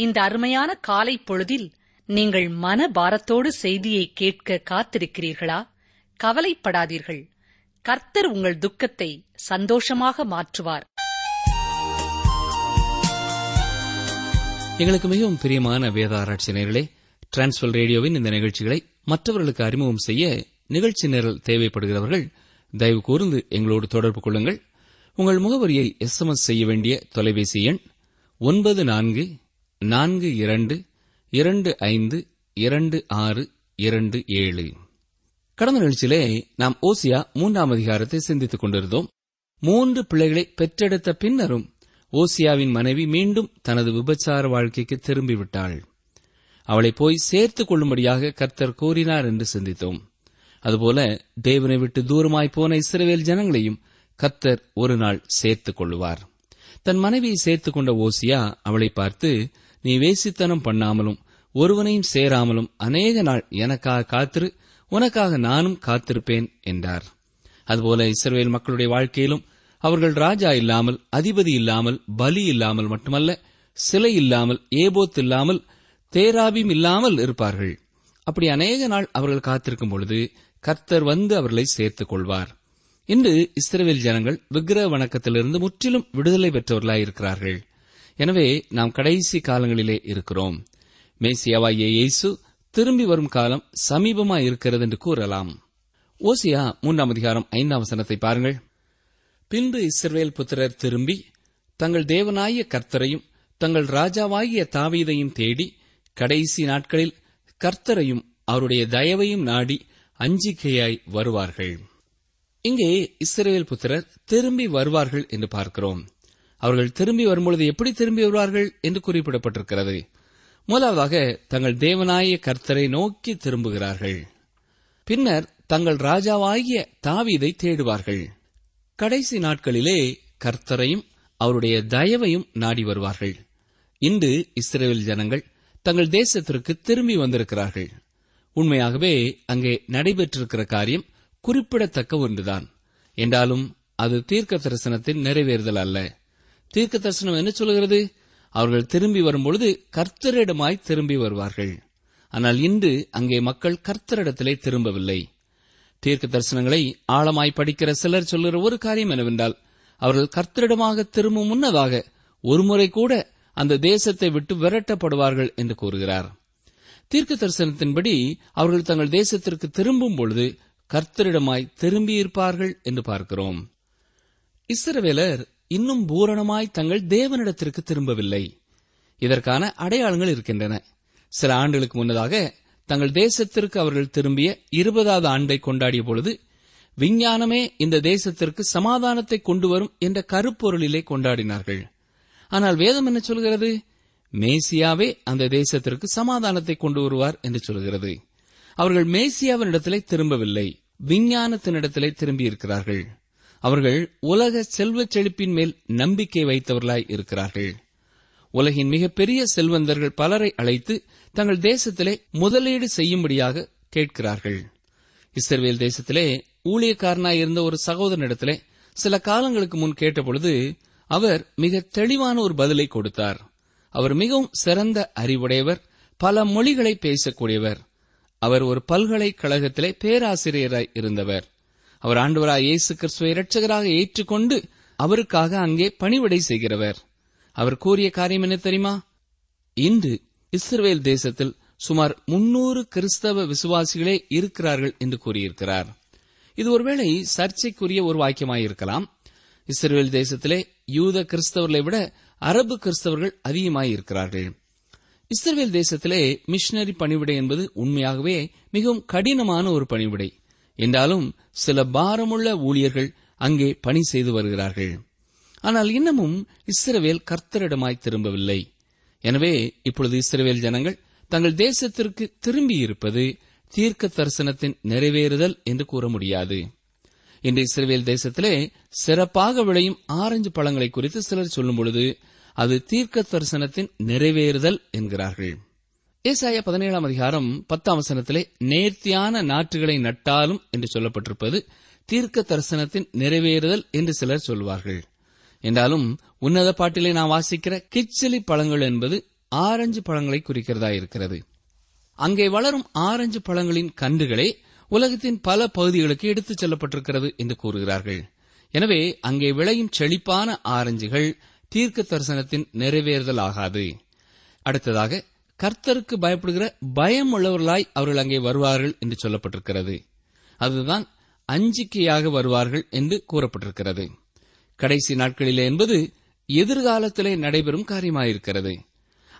இந்த அருமையான காலை பொழுதில் நீங்கள் மன பாரத்தோடு செய்தியை கேட்க காத்திருக்கிறீர்களா? கவலைப்படாதீர்கள். கர்த்தர் உங்கள் துக்கத்தை சந்தோஷமாக மாற்றுவார். எங்களுக்கு மிகவும் பிரியமான வேத நேர்களே டிரான்ஸ்வல் ரேடியோவின் இந்த நிகழ்ச்சிகளை மற்றவர்களுக்கு அறிமுகம் செய்ய நிகழ்ச்சி நிரல் தேவைப்படுகிறவர்கள் தயவு கூர்ந்து எங்களோடு தொடர்பு கொள்ளுங்கள். உங்கள் முகவரியை எஸ்எம்எஸ் செய்ய வேண்டிய தொலைபேசி எண் ஒன்பது நான்கு நான்கு இரண்டு இரண்டு ஐந்து இரண்டு ஆறு இரண்டு ஏழு. கடந்த நிகழ்ச்சியிலே நாம் ஓசியா மூன்றாம் அதிகாரத்தை சிந்தித்துக் கொண்டிருந்தோம். மூன்று பிள்ளைகளை பெற்றெடுத்த பின்னரும் ஓசியாவின் மனைவி மீண்டும் தனது விபச்சார வாழ்க்கைக்கு திரும்பிவிட்டாள். அவளை போய் சேர்த்துக் கொள்ளும்படியாக கர்த்தர் கூறினார் என்று சிந்தித்தோம். அதுபோல தேவனை விட்டு தூரமாய் போன இஸ்ரவேல் ஜனங்களையும் கர்த்தர் ஒரு நாள் சேர்த்துக் கொள்ளுவார். தன் மனைவியை சேர்த்துக் கொண்ட ஓசியா அவளை பார்த்து நீ வேசித்தனம் பண்ணாமலும் ஒருவனையும் சேராமலும் அநேக நாள் எனக்காக காத்திரு உனக்காக நானும் காத்திருப்பேன் என்றார். அதுபோல இஸ்ரவேல் மக்களுடைய வாழ்க்கையிலும் அவர்கள் ராஜா இல்லாமல் அதிபதி இல்லாமல் பலி இல்லாமல் மட்டுமல்ல சிலை இல்லாமல் ஏபோத் இல்லாமல் தேராபியும் இல்லாமல் இருப்பார்கள். அப்படி அநேக நாள் அவர்கள் காத்திருக்கும் பொழுது கர்த்தர் வந்து அவர்களை சேர்த்துக் கொள்வார். இன்று இஸ்ரேல் ஜனங்கள் விக்கிரக வணக்கத்திலிருந்து முற்றிலும் விடுதலை பெற்றவர்களாயிருக்கிறார்கள். எனவே நாம் கடைசி காலங்களிலே இருக்கிறோம். மேசியாவாகிய இயேசு திரும்பி வரும் காலம் சமீபமாய் இருக்கிறது என்று கூறலாம். ஓசியா மூன்றாம் அதிகாரம் ஐந்தாம் வசனத்தை பாருங்கள். பின்பு இஸ்ரேல் புத்திரர் திரும்பி தங்கள் தேவனாகிய கர்த்தரையும் தங்கள் ராஜாவாகிய தாவீதையும் தேடி கடைசி நாட்களில் கர்த்தரையும் அவருடைய தயவையும் நாடி அஞ்சிக்கையாய் வருவார்கள். இங்கே இஸ்ரேல் புத்திரர் திரும்பி வருவார்கள் என்று பார்க்கிறோம். அவர்கள் திரும்பி வரும்பொழுது எப்படி திரும்பி வருவார்கள் என்று குறிப்பிடப்பட்டிருக்கிறது. முதலாவதாக தங்கள் தேவனாய கர்த்தரை நோக்கி திரும்புகிறார்கள். பின்னர் தங்கள் ராஜாவாகிய தாவீதை தேடுவார்கள். கடைசி நாட்களிலே கர்த்தரையும் அவருடைய தயவையும் நாடி வருவார்கள். இன்று இஸ்ரேல் ஜனங்கள் தங்கள் தேசத்திற்கு திரும்பி வந்திருக்கிறார்கள். உண்மையாகவே அங்கே நடைபெற்றிருக்கிற காரியம் குறிப்பிடத்தக்க ஒன்றுதான். என்றாலும் அது தீர்க்க தரிசனத்தின் நிறைவேறுதல் அல்ல. தீர்க்க தரிசனம் என்ன சொல்கிறது அவர்கள் திரும்பி வரும்பொழுது கர்த்தரிடமாய் திரும்பி வருவார்கள். ஆனால் இன்று அங்கே மக்கள் கர்த்தரிடத்திலே திரும்பவில்லை. தீர்க்க தரிசனங்களை ஆழமாய் படிக்கிற சிலர் சொல்லுகிற ஒரு காரியம் என்னவென்றால் அவர்கள் கர்த்தரிடமாக திரும்பும் முன்னதாக ஒருமுறை கூட அந்த தேசத்தை விட்டு விரட்டப்படுவார்கள் என்று கூறுகிறார். தீர்க்க தரிசனத்தின்படி அவர்கள் தங்கள் தேசத்திற்கு திரும்பும் பொழுது கர்த்தரிடமாய் திரும்பியிருப்பார்கள் என்று பார்க்கிறோம். இஸ்ரவேலர் இன்னும் பூரணமாய் தங்கள் தேவனிடத்திற்கு திரும்பவில்லை. இதற்கான அடையாளங்கள் இருக்கின்றன. சில ஆண்டுகளுக்கு முன்னதாக தங்கள் தேசத்திற்கு அவர்கள் திரும்பிய இருபதாவது ஆண்டை கொண்டாடிய பொழுது விஞ்ஞானமே இந்த தேசத்திற்கு சமாதானத்தை கொண்டு வரும் என்ற கருப்பொருளிலே கொண்டாடினார்கள். ஆனால் வேதம் என்ன சொல்கிறது? மேசியாவே அந்த தேசத்திற்கு சமாதானத்தை கொண்டு வருவார் என்று சொல்கிறது. அவர்கள் மேசியாவின் இடத்திலே திரும்பவில்லை விஞ்ஞானத்தினிடத்திலே திரும்பியிருக்கிறார்கள். அவர்கள் உலக செல்வச் செழிப்பின் மேல் நம்பிக்கை வைத்தவர்களாய் இருக்கிறார்கள். உலகின் மிகப்பெரிய செல்வந்தர்கள் பலரை அழைத்து தங்கள் தேசத்திலே முதலீடு செய்யும்படியாக கேட்கிறார்கள். இஸ்ரவேல் தேசத்திலே ஊழியக்காரனாய் இருந்த ஒரு சகோதரனிடத்திலே சில காலங்களுக்கு முன் கேட்டபொழுது அவர் மிக தெளிவான ஒரு பதிலை கொடுத்தார். அவர் மிகவும் சிறந்த அறிவுடையவர் பல மொழிகளை பேசக்கூடியவர். அவர் ஒரு பல்கலைக்கழகத்திலே பேராசிரியராய் இருந்தவர். அவர் ஆண்டவராய் இயேசு கிறிஸ்துவை இரட்சகராக ஏற்றுக்கொண்டு அவருக்காக அங்கே பணிவிடை செய்கிறவர். அவர் கூறிய காரியம் என்ன தெரியுமா? இன்று இஸ்ரேல் தேசத்தில் சுமார் முன்னூறு கிறிஸ்தவ விசுவாசிகளே இருக்கிறார்கள் என்று கூறியிருக்கிறார். இது ஒருவேளை சர்ச்சைக்குரிய ஒரு வாக்கியமாயிருக்கலாம் இஸ்ரேல் தேசத்திலே யூத கிறிஸ்தவர்களை விட அரபு கிறிஸ்தவர்கள் அதிகமாயிருக்கிறார்கள் இஸ்ரேல் தேசத்திலே மிஷனரி பணிவிடை என்பது உண்மையாகவே மிகவும் கடினமான ஒரு பணிவிடை. என்றாலும் சில பாரமுள்ள ஊழியர்கள் அங்கே பணி செய்து வருகிறார்கள். ஆனால் இன்னமும் இஸ்ரவேல் கர்த்தரிடமாய் திரும்பவில்லை. எனவே இப்பொழுது இஸ்ரவேல் ஜனங்கள் தங்கள் தேசத்திற்கு திரும்பியிருப்பது தீர்க்க தரிசனத்தின் நிறைவேறுதல் என்று கூற முடியாது. இன்று இஸ்ரேல் தேசத்திலே சிறப்பாக விளையும் ஆரஞ்சு பழங்களை குறித்து சிலர் சொல்லும் பொழுது அது தீர்க்க தரிசனத்தின் நிறைவேறுதல் என்கிறார்கள். ஏசாய பதினேழாம் அதிகாரம் பத்தாம் வசனத்திலே நேர்த்தியான நாற்றுகளை நட்டாலும் என்று சொல்லப்பட்டிருப்பது தீர்க்க தரிசனத்தின் நிறைவேறுதல் என்று சிலர் சொல்வார்கள். என்றாலும் உன்னத பாட்டிலே நான் வாசிக்கிற கிச்சிலி பழங்கள் என்பது ஆரஞ்சு பழங்களை குறிக்கிறதா இருக்கிறது. அங்கே வளரும் ஆரஞ்சு பழங்களின் கன்றுகளே உலகத்தின் பல பகுதிகளுக்கு எடுத்துச் செல்லப்பட்டிருக்கிறது என்று கூறுகிறார்கள். எனவே அங்கே விளையும் செழிப்பான ஆரஞ்சுகள் தீர்க்க தரிசனத்தின் நிறைவேறுதல் ஆகாது. அடுத்ததாக கர்த்தருக்கு பயப்படுகிற பயம் உள்ளவர்களாய் அவர்கள் அங்கே வருவார்கள் என்று சொல்லப்பட்டிருக்கிறது. அதுதான் அஞ்சிக்கையாக வருவார்கள் என்று கூறப்பட்டிருக்கிறது. கடைசி நாட்களிலே என்பது எதிர்காலத்திலே நடைபெறும் காரியமாயிருக்கிறது.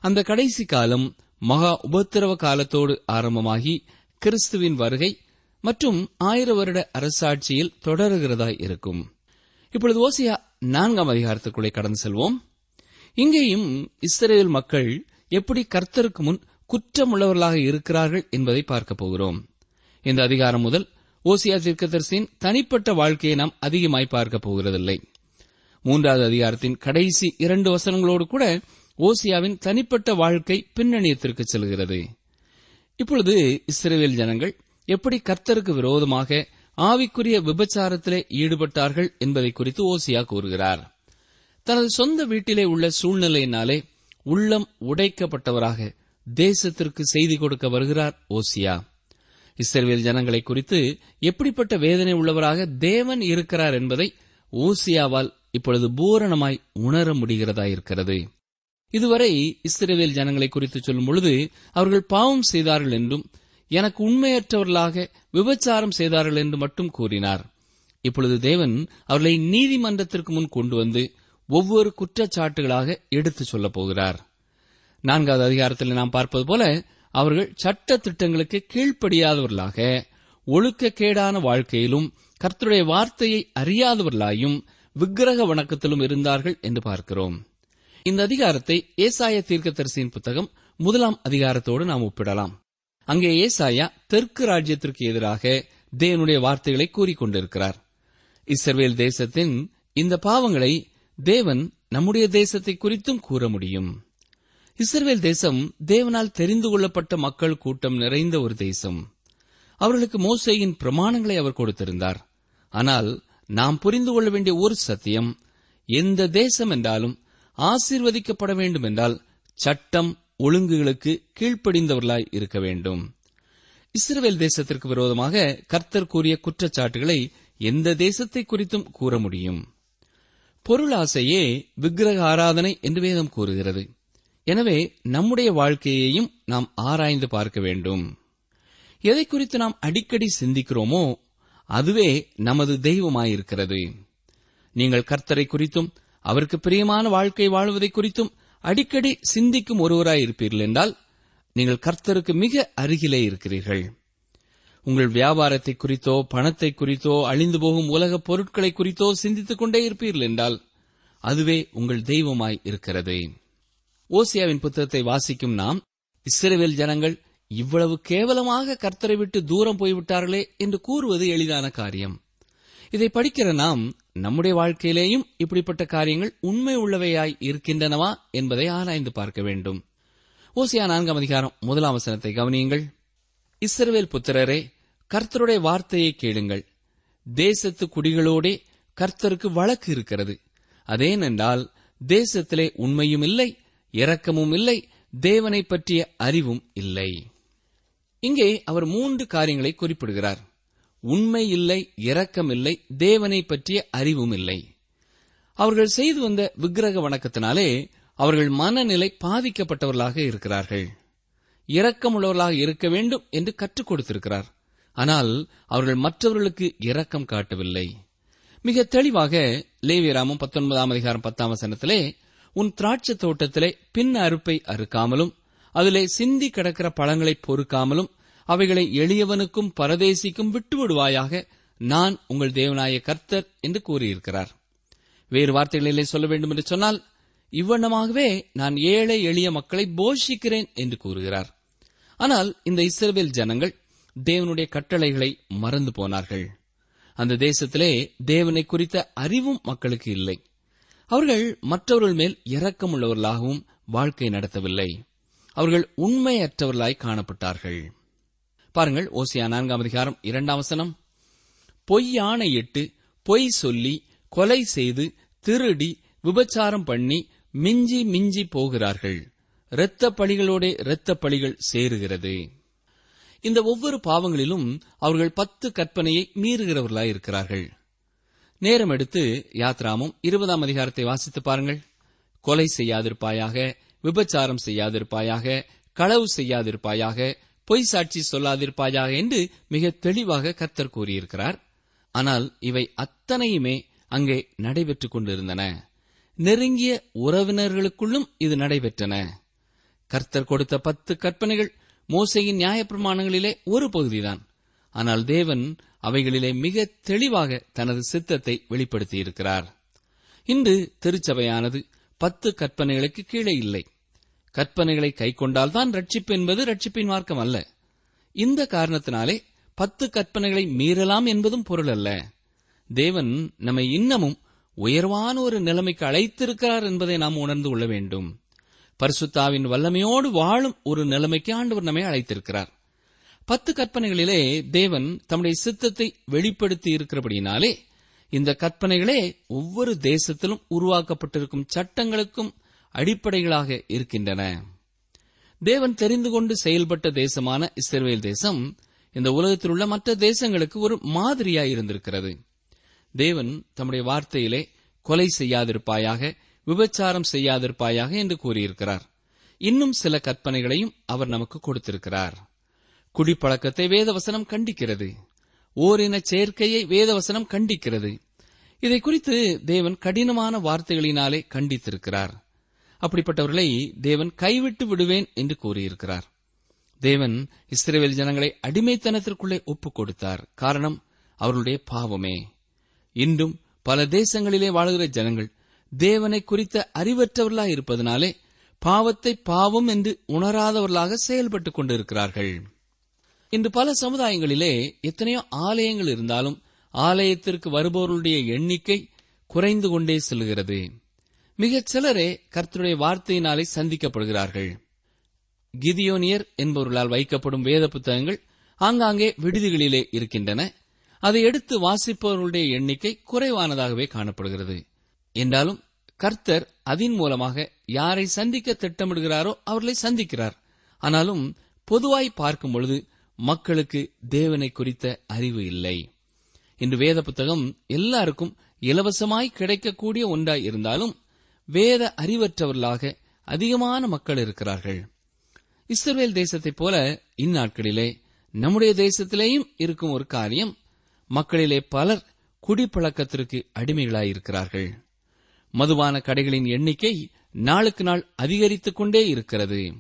அந்த கடைசி காலம் மகா உபத்திரவ காலத்தோடு ஆரம்பமாகி கிறிஸ்துவின் வருகை மற்றும் ஆயிர வருட அரசாட்சியில் தொடருகிறதாய் இருக்கும். இப்பொழுது ஓசியா நான்காம் அதிகாரத்துக்குள்ளே கடந்து செல்வோம். இங்கேயும் இஸ்ரேல் மக்கள் எப்படி கர்த்தருக்கு முன் குற்றமுள்ளவர்களாக இருக்கிறார்கள் என்பதை பார்க்கப் போகிறோம். இந்த அதிகாரம் முதல் ஓசியா தீர்க்கதரிசியின் தனிப்பட்ட வாழ்க்கையை நாம் அதிகமாய் பார்க்கப் போகிறதில்லை. மூன்றாவது அதிகாரத்தின் கடைசி இரண்டு வசனங்களோடு கூட ஓசியாவின் தனிப்பட்ட வாழ்க்கை பின்னணியத்திற்கு செல்கிறது. இப்பொழுது இஸ்ரேல் ஜனங்கள் எப்படி கர்த்தருக்கு விரோதமாக ஆவிக்குரிய விபச்சாரத்திலே ஈடுபட்டார்கள் என்பதை குறித்து ஓசியா கூறுகிறார். தனது சொந்த வீட்டிலே உள்ள சூழ்நிலையினாலே உள்ளம் உடைக்கப்பட்டவராக தேசத்திற்கு செய்தி கொடுக்க வருகிறார் ஓசியா. இஸ்ரேல் ஜனங்களை குறித்து எப்படிப்பட்ட வேதனை உள்ளவராக தேவன் இருக்கிறார் என்பதை ஓசியாவால் இப்பொழுது பூரணமாய் உணர முடிகிறதா இருக்கிறது இதுவரை இஸ்ரேல் ஜனங்களை குறித்து சொல்லும் பொழுது அவர்கள் பாவம் செய்தார்கள் என்றும் எனக்கு உண்மையற்றவர்களாக விபச்சாரம் செய்தார்கள் என்று மட்டும் கூறினார். இப்பொழுது தேவன் அவர்களை நீதிமன்றத்திற்கு முன் கொண்டு வந்து ஒவ்வொரு குற்றச்சாட்டுகளாக எடுத்துச் சொல்லப் போகிறார். நான்காவது அதிகாரத்தில் நாம் பார்ப்பது போல அவர்கள் சட்ட திட்டங்களுக்கு கீழ்ப்படியாதவர்களாக ஒழுக்கக்கேடான வாழ்க்கையிலும் கர்த்தருடைய வார்த்தையை அறியாதவர்களாயும் விக்கிரக வணக்கத்திலும் இருந்தார்கள் என்று பார்க்கிறோம். இந்த அதிகாரத்தை ஏசாய தீர்க்கதரிசியின் புத்தகம் முதலாம் அதிகாரத்தோடு நாம் ஒப்பிடலாம். அங்கே ஏசாயா தெற்கு ராஜ்யத்திற்கு எதிராக தேவனுடைய வார்த்தைகளை கூறிக்கொண்டிருக்கிறார். இஸ்ரவேல் தேசத்தின் இந்த பாவங்களை தேவன் நம்முடைய தேசத்தை குறித்தும் கூற முடியும். இஸ்ரேல் தேசம் தேவனால் தெரிந்து கொள்ளப்பட்ட மக்கள் கூட்டம் நிறைந்த ஒரு தேசம். அவர்களுக்கு மோசையின் பிரமாணங்களை அவர் கொடுத்திருந்தார். ஆனால் நாம் புரிந்து கொள்ள வேண்டிய ஒரு சத்தியம் எந்த தேசம் என்றாலும் ஆசீர்வதிக்கப்பட வேண்டும் என்றால் சட்டம் ஒழுங்குகளுக்கு கீழ்ப்படிந்தவர்களாய் இருக்க வேண்டும். இஸ்ரேல் தேசத்திற்கு விரோதமாக கர்த்தர் கூறிய குற்றச்சாட்டுகளை எந்த தேசத்தை குறித்தும் கூற முடியும். பொருளாசையே விக்கிரக ஆராதனை என்று வேதம் கூறுகிறது. எனவே நம்முடைய வாழ்க்கையையும் நாம் ஆராய்ந்து பார்க்க வேண்டும். எதை குறித்து நாம் அடிக்கடி சிந்திக்கிறோமோ அதுவே நமது தெய்வமாயிருக்கிறது. நீங்கள் கர்த்தரை குறித்தும் அவருக்கு பிரியமான வாழ்க்கை வாழ்வதை குறித்தும் அடிக்கடி சிந்திக்கும் ஒருவராய் இருப்பீர்கள் என்றால் நீங்கள் கர்த்தருக்கு மிக அருகிலே இருக்கிறீர்கள். உங்கள் வியாபாரத்தை குறித்தோ பணத்தை குறித்தோ அழிந்து போகும் உலகப் பொருட்களை குறித்தோ சிந்தித்துக் கொண்டே இருப்பீர்கள் என்றால் அதுவே உங்கள் தெய்வமாய் இருக்கிறது. ஓசியாவின் புத்தகத்தை வாசிக்கும் நாம் இஸ்ரேவேல் ஜனங்கள் இவ்வளவு கேவலமாக கர்த்தரை விட்டு தூரம் போய்விட்டார்களே என்று கூறுவது எளிதான காரியம். இதை படிக்கிற நாம் நம்முடைய வாழ்க்கையிலேயும் இப்படிப்பட்ட காரியங்கள் உண்மை உள்ளவையாய் இருக்கின்றனவா என்பதை ஆராய்ந்து பார்க்க வேண்டும். ஓசியா நான்காம் அதிகாரம் முதலாம் வசனத்தை கவனியுங்கள். இஸ்ரவேல் புத்திரரே கர்த்தருடைய வார்த்தையை கேளுங்கள். தேசத்து குடிகளோடே கர்த்தருக்கு வழக்கு இருக்கிறது. அதேனென்றால் தேசத்திலே உண்மையும் இல்லை இரக்கமும் இல்லை தேவனை பற்றிய அறிவும் இல்லை. இங்கே அவர் மூன்று காரியங்களை குறிப்பிடுகிறார். உண்மை இல்லை இரக்கம் இல்லை தேவனை பற்றிய அறிவும் இல்லை. அவர்கள் செய்து வந்த விக்கிரக வணக்கத்தினாலே அவர்கள் மனநிலை பாதிக்கப்பட்டவர்களாக இருக்கிறார்கள். இரக்கமுள்ளவர்களாக இருக்க வேண்டும் என்று கற்றுக் கொடுத்திருக்கிறார். ஆனால் அவர்கள் மற்றவர்களுக்கு இரக்கம் காட்டவில்லை. மிக தெளிவாக லேவியராமும் பத்தொன்பதாம் அதிகாரம் பத்தாம் வசனத்திலே உன் திராட்சை தோட்டத்திலே பின் அறுப்பை அறுக்காமலும் அதிலே சிந்தி கிடக்கிற பழங்களை பொறுக்காமலும் அவைகளை எளியவனுக்கும் பரதேசிக்கும் விட்டுவிடுவாயாக நான் உங்கள் தேவனாய கர்த்தர் என்று கூறியிருக்கிறார். வேறு வார்த்தைகளிலே சொல்ல வேண்டும் என்று சொன்னால் இவ்வண்ணமாகவே நான் ஏழை எளிய மக்களை போஷிக்கிறேன் என்று கூறுகிறார். ஆனால் இந்த இஸ்ரேல் ஜனங்கள் தேவனுடைய கட்டளைகளை மறந்து போனார்கள். அந்த தேசத்திலே தேவனை குறித்த அறிவும் மக்களுக்கு இல்லை. அவர்கள் மற்றவர்கள் மேல் இரக்கமுள்ளவர்களாகவும் வாழ்க்கை நடத்தவில்லை. அவர்கள் உண்மையற்றவர்களாய் காணப்பட்டார்கள். பாருங்கள் ஓசியா நான்காம் அதிகாரம் இரண்டாம் வசனம். பொய்யானையிட்டு பொய் சொல்லி கொலை செய்து திருடி விபச்சாரம் பண்ணி மிஞ்சி மிஞ்சி போகிறார்கள். இரத்த பழிகளோட இரத்த பழிகள் சேருகிறது. இந்த ஒவ்வொரு பாவங்களிலும் அவர்கள் பத்து கற்பனையை மீறுகிறவர்களாய் இருக்கிறார்கள் நேரம் எடுத்து யாத்ராமும் இருபதாம் அதிகாரத்தை வாசித்து பாருங்கள். கொலை செய்யாதிருப்பாயாக விபச்சாரம் செய்யாதிருப்பாயாக களவு செய்யாதிருப்பாயாக பொய் சாட்சி சொல்லாதிருப்பாயாக என்று மிக தெளிவாக கர்த்தர் கூறியிருக்கிறார். ஆனால் இவை அத்தனையுமே அங்கே நடைபெற்றுக் கொண்டிருந்தன. நெருங்கிய உறவினர்களுக்குள்ளும் இது நடைபெற்றன. கர்த்தர் கொடுத்த பத்து கற்பனைகள் மோசையின் நியாயப்பிரமாணங்களிலே ஒரு பகுதிதான். ஆனால் தேவன் அவைகளிலே மிக தெளிவாக தனது சித்தத்தை வெளிப்படுத்தியிருக்கிறார். இன்று திருச்சபையானது பத்து கற்பனைகளுக்கு கீழே இல்லை. கற்பனைகளை கைக்கொண்டால்தான் ரட்சிப்பு என்பது ரட்சிப்பின் மார்க்கம் அல்ல. இந்த காரணத்தினாலே பத்து கற்பனைகளை மீறலாம் என்பதும் பொருள் அல்ல. தேவன் நம்மை இன்னமும் உயர்வான ஒரு நிலைமைக்கு அழைத்திருக்கிறார் என்பதை நாம் உணர்ந்து கொள்ள வேண்டும். பரிசுத்தாவின் வல்லமையோடு வாழும் ஒரு நிலைமைக்கு ஆண்டவர் நம்மை அழைத்திருக்கிறார். பத்து கற்பனைகளிலே தேவன் தம்முடைய சித்தத்தை வெளிப்படுத்தி இருக்கிறபடியினாலே இந்த கற்பனைகளே ஒவ்வொரு தேசத்திலும் உருவாக்கப்பட்டிருக்கும் சட்டங்களுக்கும் அடிப்படைகளாக இருக்கின்றன. தேவன் தெரிந்து கொண்டு செயல்பட்ட தேசமான இஸ்ரேல் தேசம் இந்த உலகத்தில் உள்ள மற்ற தேசங்களுக்கு ஒரு மாதிரியாய் இருந்திருக்கிறது. தேவன் தம்முடைய வார்த்தையிலே கொலை செய்யாதிருப்பாயாக விபச்சாரம் செய்யாதிருப்பாயாக என்று கூறியிருக்கிறார். இன்னும் சில கற்பனைகளையும் அவர் நமக்கு கொடுத்திருக்கிறார். குடிப்பழக்கத்தை வேதவசனம் கண்டிக்கிறது. ஓரின சேர்க்கையை வேதவசனம் கண்டிக்கிறது. இதை குறித்து தேவன் கடினமான வார்த்தைகளினாலே கண்டித்திருக்கிறார். அப்படிப்பட்டவர்களை தேவன் கைவிட்டு விடுவேன் என்று கூறியிருக்கிறார். தேவன் இஸ்ரேல் ஜனங்களை அடிமைத்தனத்திற்குள்ளே ஒப்புக் கொடுத்தார். காரணம் அவர்களுடைய பாவமே. இன்றும் பல தேசங்களிலே வாழுகிற ஜனங்கள் தேவனை குறித்த அறிவற்றவர்களாக இருப்பதனாலே பாவத்தை பாவம் என்று உணராதவர்களாக செயல்பட்டுக் கொண்டிருக்கிறார்கள். இன்று பல சமுதாயங்களிலே எத்தனையோ ஆலயங்கள் இருந்தாலும் ஆலயத்திற்கு வருபவர்களுடைய எண்ணிக்கை குறைந்து கொண்டே செல்கிறது. மிகச் சிலரே கர்த்தருடைய வார்த்தையினாலே சந்திக்கப்படுகிறார்கள். கிதியோனியர் என்பவர்களால் வைக்கப்படும் வேத புத்தகங்கள் ஆங்காங்கே விடுதிகளிலே இருக்கின்றன. அதை எடுத்து வாசிப்பவர்களுடைய எண்ணிக்கை குறைவானதாகவே காணப்படுகிறது. என்றாலும் கர்த்தர் அதன் மூலமாக யாரை சந்திக்க திட்டமிடுகிறாரோ அவர்களை சந்திக்கிறார். ஆனாலும் பொதுவாய் பார்க்கும் பொழுது மக்களுக்கு தேவனை குறித்த அறிவு இல்லை. இன்று வேத புத்தகம் எல்லாருக்கும் இலவசமாய் கிடைக்கக்கூடிய ஒன்றாய் இருந்தாலும் வேத அறிவற்றவர்களாக அதிகமான மக்கள் இருக்கிறார்கள். இஸ்ரேல் தேசத்தைப் போல இந்நாட்களிலே நம்முடைய தேசத்திலேயும் இருக்கும் ஒரு காரியம் மக்களிலே பலர் குடிப்பழக்கத்திற்கு அடிமைகளாயிருக்கிறார்கள். மதுபான கடைகளின் எண்ணிக்கை நாளுக்கு நாள் அதிகரித்துக் கொண்டே இருக்கிறது.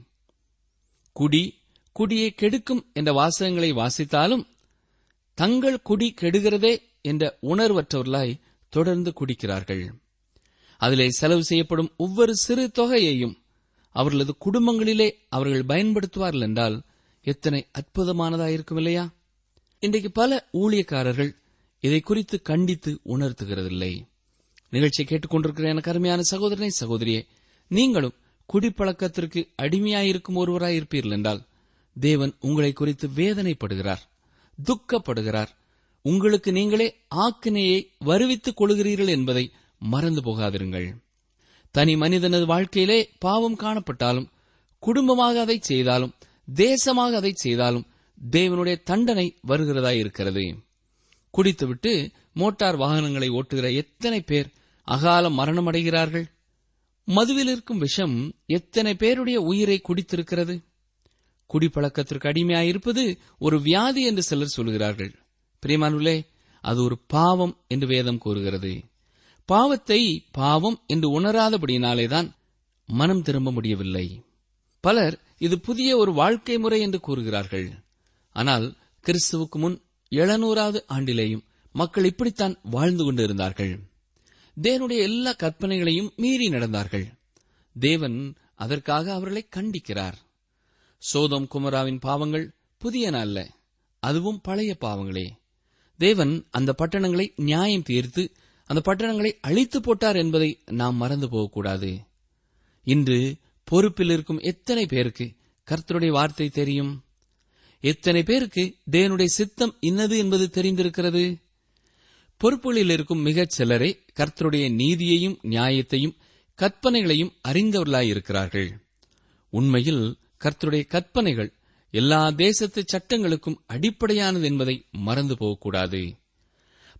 குடி குடியை கெடுக்கும் என்ற வாசகங்களை வாசித்தாலும் தங்கள் குடி கெடுகிறதே என்ற உணர்வற்றவர்களாய் தொடர்ந்து குடிக்கிறார்கள். அதிலே செலவு செய்யப்படும் ஒவ்வொரு சிறு தொகையையும் அவர்களது குடும்பங்களிலே அவர்கள் பயன்படுத்துவார்கள் என்றால் எத்தனை அற்புதமானதாயிருக்கும் இல்லையா? இன்றைக்கு பல ஊழியக்காரர்கள் இதை குறித்து கண்டித்து உணர்த்துகிறதில்லை. நிகழ்ச்சியை கேட்டுக்கொண்டிருக்கிற எனக்கு அருமையான சகோதரனை சகோதரியே நீங்களும் குடிப்பழக்கத்திற்கு அடிமையாயிருக்கும் ஒருவராயிருப்பீர்கள் என்றால் தேவன் உங்களை குறித்து வேதனைப்படுகிறார் துக்கப்படுகிறார். உங்களுக்கு நீங்களே ஆக்கினையை வருவித்துக் கொள்கிறீர்கள் என்பதை மறந்து போகாதிருங்கள். தனி மனிதனது வாழ்க்கையிலே பாவம் காணப்பட்டாலும் குடும்பமாக அதை செய்தாலும் தேசமாக அதை செய்தாலும் தேவனுடைய தண்டனை வருகிறதாய் இருக்கிறது குடித்துவிட்டு மோட்டார் வாகனங்களை ஓட்டுகிற எத்தனை பேர் அகால மரணமடைகிறார்கள்? மதுவில் இருக்கும் விஷம் எத்தனை பேருடைய உயிரை குடித்திருக்கிறது? குடிப்பழக்கத்திற்கு அடிமையாயிருப்பது ஒரு வியாதி என்று சிலர் சொல்கிறார்கள். பிரியமானுலே அது ஒரு பாவம் என்று வேதம் கூறுகிறது. பாவத்தை பாவம் என்று உணராதபடியினாலேதான் மனம் திரும்ப முடியவில்லை. பலர் இது புதிய ஒரு வாழ்க்கை முறை என்று கூறுகிறார்கள். ஆனால் கிறிஸ்துவுக்கு முன் எழுநூறாவது ஆண்டிலேயும் மக்கள் இப்படித்தான் வாழ்ந்து கொண்டிருந்தார்கள். தேவனுடைய எல்லா கற்பனைகளையும் மீறி நடந்தார்கள். தேவன் அதற்காக அவர்களை கண்டிக்கிறார். சோதம் குமராவின் பாவங்கள் புதியன அல்ல அதுவும் பழைய பாவங்களே. தேவன் அந்த பட்டணங்களை நியாயம் தீர்த்து அந்த பட்டணங்களை அழித்து போட்டார் என்பதை நாம் மறந்து போகக்கூடாது. இன்று பொறுப்பில் இருக்கும் எத்தனை பேருக்கு கர்த்தருடைய வார்த்தை தெரியும்? எத்தனை பேருக்கு தேவனுடைய சித்தம் இன்னது என்பது தெரிந்திருக்கிறது? பொறுப்புகளில் இருக்கும் மிகச் சிலரே கர்த்தருடைய நீதியையும் நியாயத்தையும் கற்பனைகளையும் அறிந்தவர்களாயிருக்கிறார்கள். உண்மையில் கர்த்தருடைய கற்பனைகள் எல்லா தேசத்து சட்டங்களுக்கும் அடிப்படையானது என்பதை மறந்து போகக்கூடாது.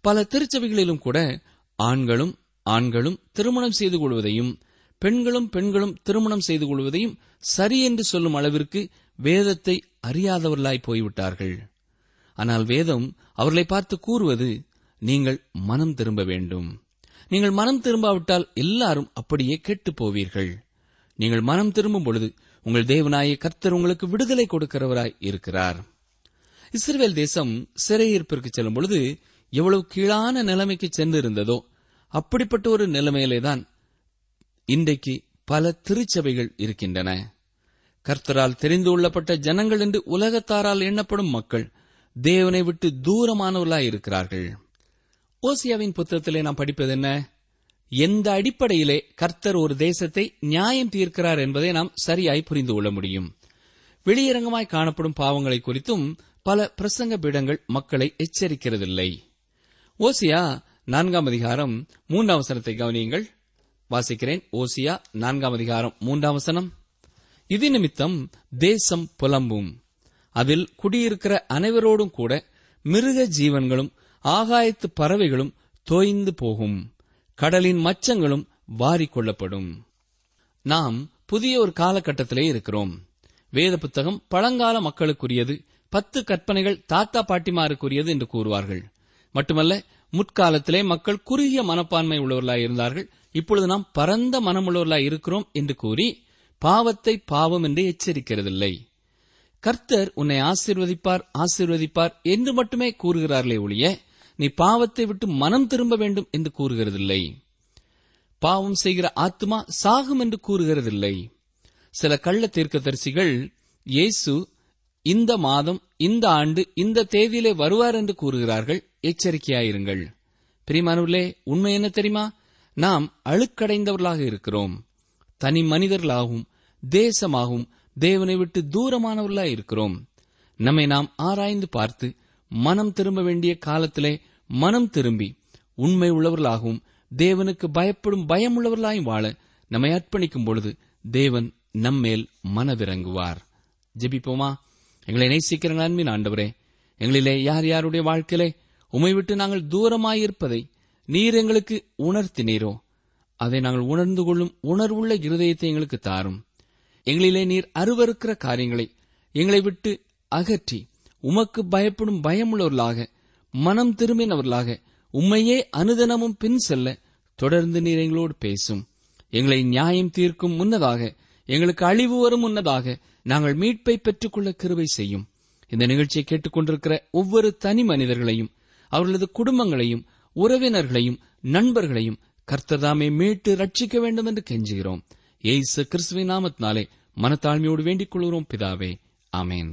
பல திருச்சபைகளிலும் கூட ஆண்களும் ஆண்களும் திருமணம் செய்து கொள்வதையும் பெண்களும் பெண்களும் திருமணம் செய்து கொள்வதையும் சரி என்று சொல்லும் அளவிற்கு வேதத்தை அறியாதவர்களாய் போய்விட்டார்கள். ஆனால் வேதம் அவர்களை பார்த்து கூறுவது நீங்கள் மனம் திரும்ப வேண்டும். நீங்கள் மனம் திரும்பாவிட்டால் எல்லாரும் அப்படியே கெட்டுப் போவீர்கள். நீங்கள் மனம் திரும்பும் பொழுது உங்கள் தேவனாய கர்த்தர் உங்களுக்கு விடுதலை கொடுக்கிறவராய் இருக்கிறார். இஸ்ரேல் தேசம் சிறையிருப்பிற்கு செல்லும் பொழுது எவ்வளவு கீழான நிலைமைக்கு சென்றிருந்ததோ அப்படிப்பட்ட ஒரு நிலைமையிலேதான் இன்றைக்கு பல திருச்சபைகள் இருக்கின்றன. கர்த்தரால் தெரிந்து கொள்ளப்பட்ட ஜனங்கள் என்று உலகத்தாரால் எண்ணப்படும் மக்கள் தேவனை விட்டு தூரமானவர்களாய் இருக்கிறார்கள். ஓசியாவின் புத்தகத்திலே நாம் படிப்பது என்ன? எந்த அடிப்படையிலே கர்த்தர் ஒரு தேசத்தை நியாயம் தீர்க்கிறார் என்பதை நாம் சரியாய் புரிந்து கொள்ள முடியும். வெளியரங்கமாய் காணப்படும் பாவங்களை குறித்தும் பல பிரசங்க பீடங்கள் மக்களை எச்சரிக்கிறதில்லை. ஓசியா நான்காம் அதிகாரம் மூன்றாம் வசனத்தை கவனியுங்கள். வாசிக்கிறேன். ஓசியா நான்காம் அதிகாரம் மூன்றாம் வசனம். இது நிமித்தம் தேசம் புலம்பும். அதில் குடியிருக்கிற அனைவரோடும் கூட மிருக ஜீவன்களும் ஆகாயத்து பறவைகளும் தோய்ந்து போகும். கடலின் மச்சங்களும் வாரிக்கொள்ளப்படும் நாம் புதிய ஒரு காலகட்டத்திலே இருக்கிறோம். வேத புத்தகம் பழங்கால மக்களுக்குரியது பத்து கற்பனைகள் தாத்தா பாட்டிமாருக்குரியது என்று கூறுவார்கள். மட்டுமல்ல முற்காலத்திலே மக்கள் குறுகிய மனப்பான்மை உள்ளவர்களாய் இருந்தார்கள் இப்பொழுது நாம் பரந்த மனமுள்ளவர்களாய் இருக்கிறோம் என்று கூறி பாவத்தை பாவம் என்று எச்சரிக்கிறதில்லை. கர்த்தர் உன்னை ஆசீர்வதிப்பார் ஆசீர்வதிப்பார் என்று மட்டுமே கூறுகிறார்களே ஒழிய நீ பாவத்தை விட்டு மனம் திரும்ப வேண்டும் என்று கூறுகிறதில்லை. பாவம் செய்கிற ஆத்மா சாகும் என்று கூறுகிறதில்லை. சில கள்ள தீர்க்கதரிசிகள் இயேசு இந்த மாதம் இந்த ஆண்டு இந்த தேதியிலே வருவார் என்று கூறுகிறார்கள். எச்சரிக்கையாயிருங்கள். பிரிமானவர்களே உண்மை என்ன தெரியுமா? நாம் அழுக்கடைந்தவர்களாக இருக்கிறோம். தனி மனிதர்களாகவும் தேசமாகவும் தேவனை விட்டு தூரமானவர்களாக இருக்கிறோம். நம்மை நாம் ஆராய்ந்து பார்த்து மனம் திரும்ப வேண்டிய காலத்திலே மனம் திரும்பி உண்மை உள்ளவர்களாகவும் தேவனுக்கு பயப்படும் பயமுள்ளவர்களாயும் வாழ நம்மை அர்ப்பணிக்கும் பொழுது தேவன் நம்மேல் மனதிறங்குவார். ஜெபிப்போமா? எங்களை நேசிக்கிற அன்பின் ஆண்டவரே எங்களிலே யார் யாருடைய வாழ்க்கையிலே உமை விட்டு நாங்கள் தூரமாயிருப்பதை நீர் எங்களுக்கு உணர்த்தினீரோ. அதை நாங்கள் உணர்ந்து கொள்ளும் உணர்வுள்ள இருதயத்தை எங்களுக்கு தாரும். எங்களிலே நீர் அருவருக்கிற காரியங்களை எங்களை விட்டு அகற்றி உமக்கு பயப்படும் பயமுள்ளவர்களாக மனம் திரும்பினவர்களாக உம்மையே அனுதனமும் பின் செல்ல தொடர்ந்து நீர் எங்களோடு பேசும். எங்களை நியாயம் தீர்க்கும் முன்னதாக எங்களுக்கு அழிவு வரும் முன்னதாக நாங்கள் மீட்பை பெற்றுக்கொள்ள கிருவை செய்யும். இந்த நிகழ்ச்சியை கேட்டுக்கொண்டிருக்கிற ஒவ்வொரு தனி மனிதர்களையும் அவர்களது குடும்பங்களையும் உறவினர்களையும் நண்பர்களையும் கர்த்ததாமே மீட்டு ரட்சிக்க வேண்டும் என்று கெஞ்சுகிறோம். ஏசு கிறிஸ்துவின் நாமத்தினாலே மனத்தாழ்மையோடு வேண்டிக் கொள்கிறோம் பிதாவே. ஆமேன்.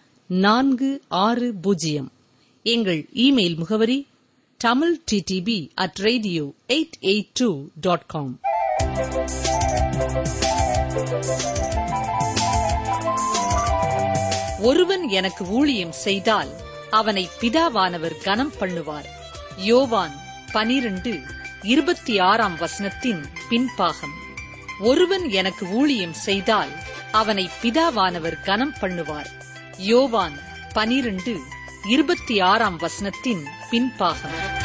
நான்கு ஆறு பூஜ்ஜியம். எங்கள் இமெயில் முகவரி Tamil TDP at radio eight eight two dot com ஒருவன் எனக்கு ஊழியம் செய்தால் அவனை பிதாவானவர் கனம் பண்ணுவார். யோவான் பனிரண்டு இருபத்தி ஆறாம் வசனத்தின் பின்பாகம். ஒருவன் எனக்கு ஊழியம் செய்தால் அவனை பிதாவானவர் கனம் பண்ணுவார். யோவான் பனிரெண்டு இருபத்தி ஆறாம் வசனத்தின் பின்பாகம்.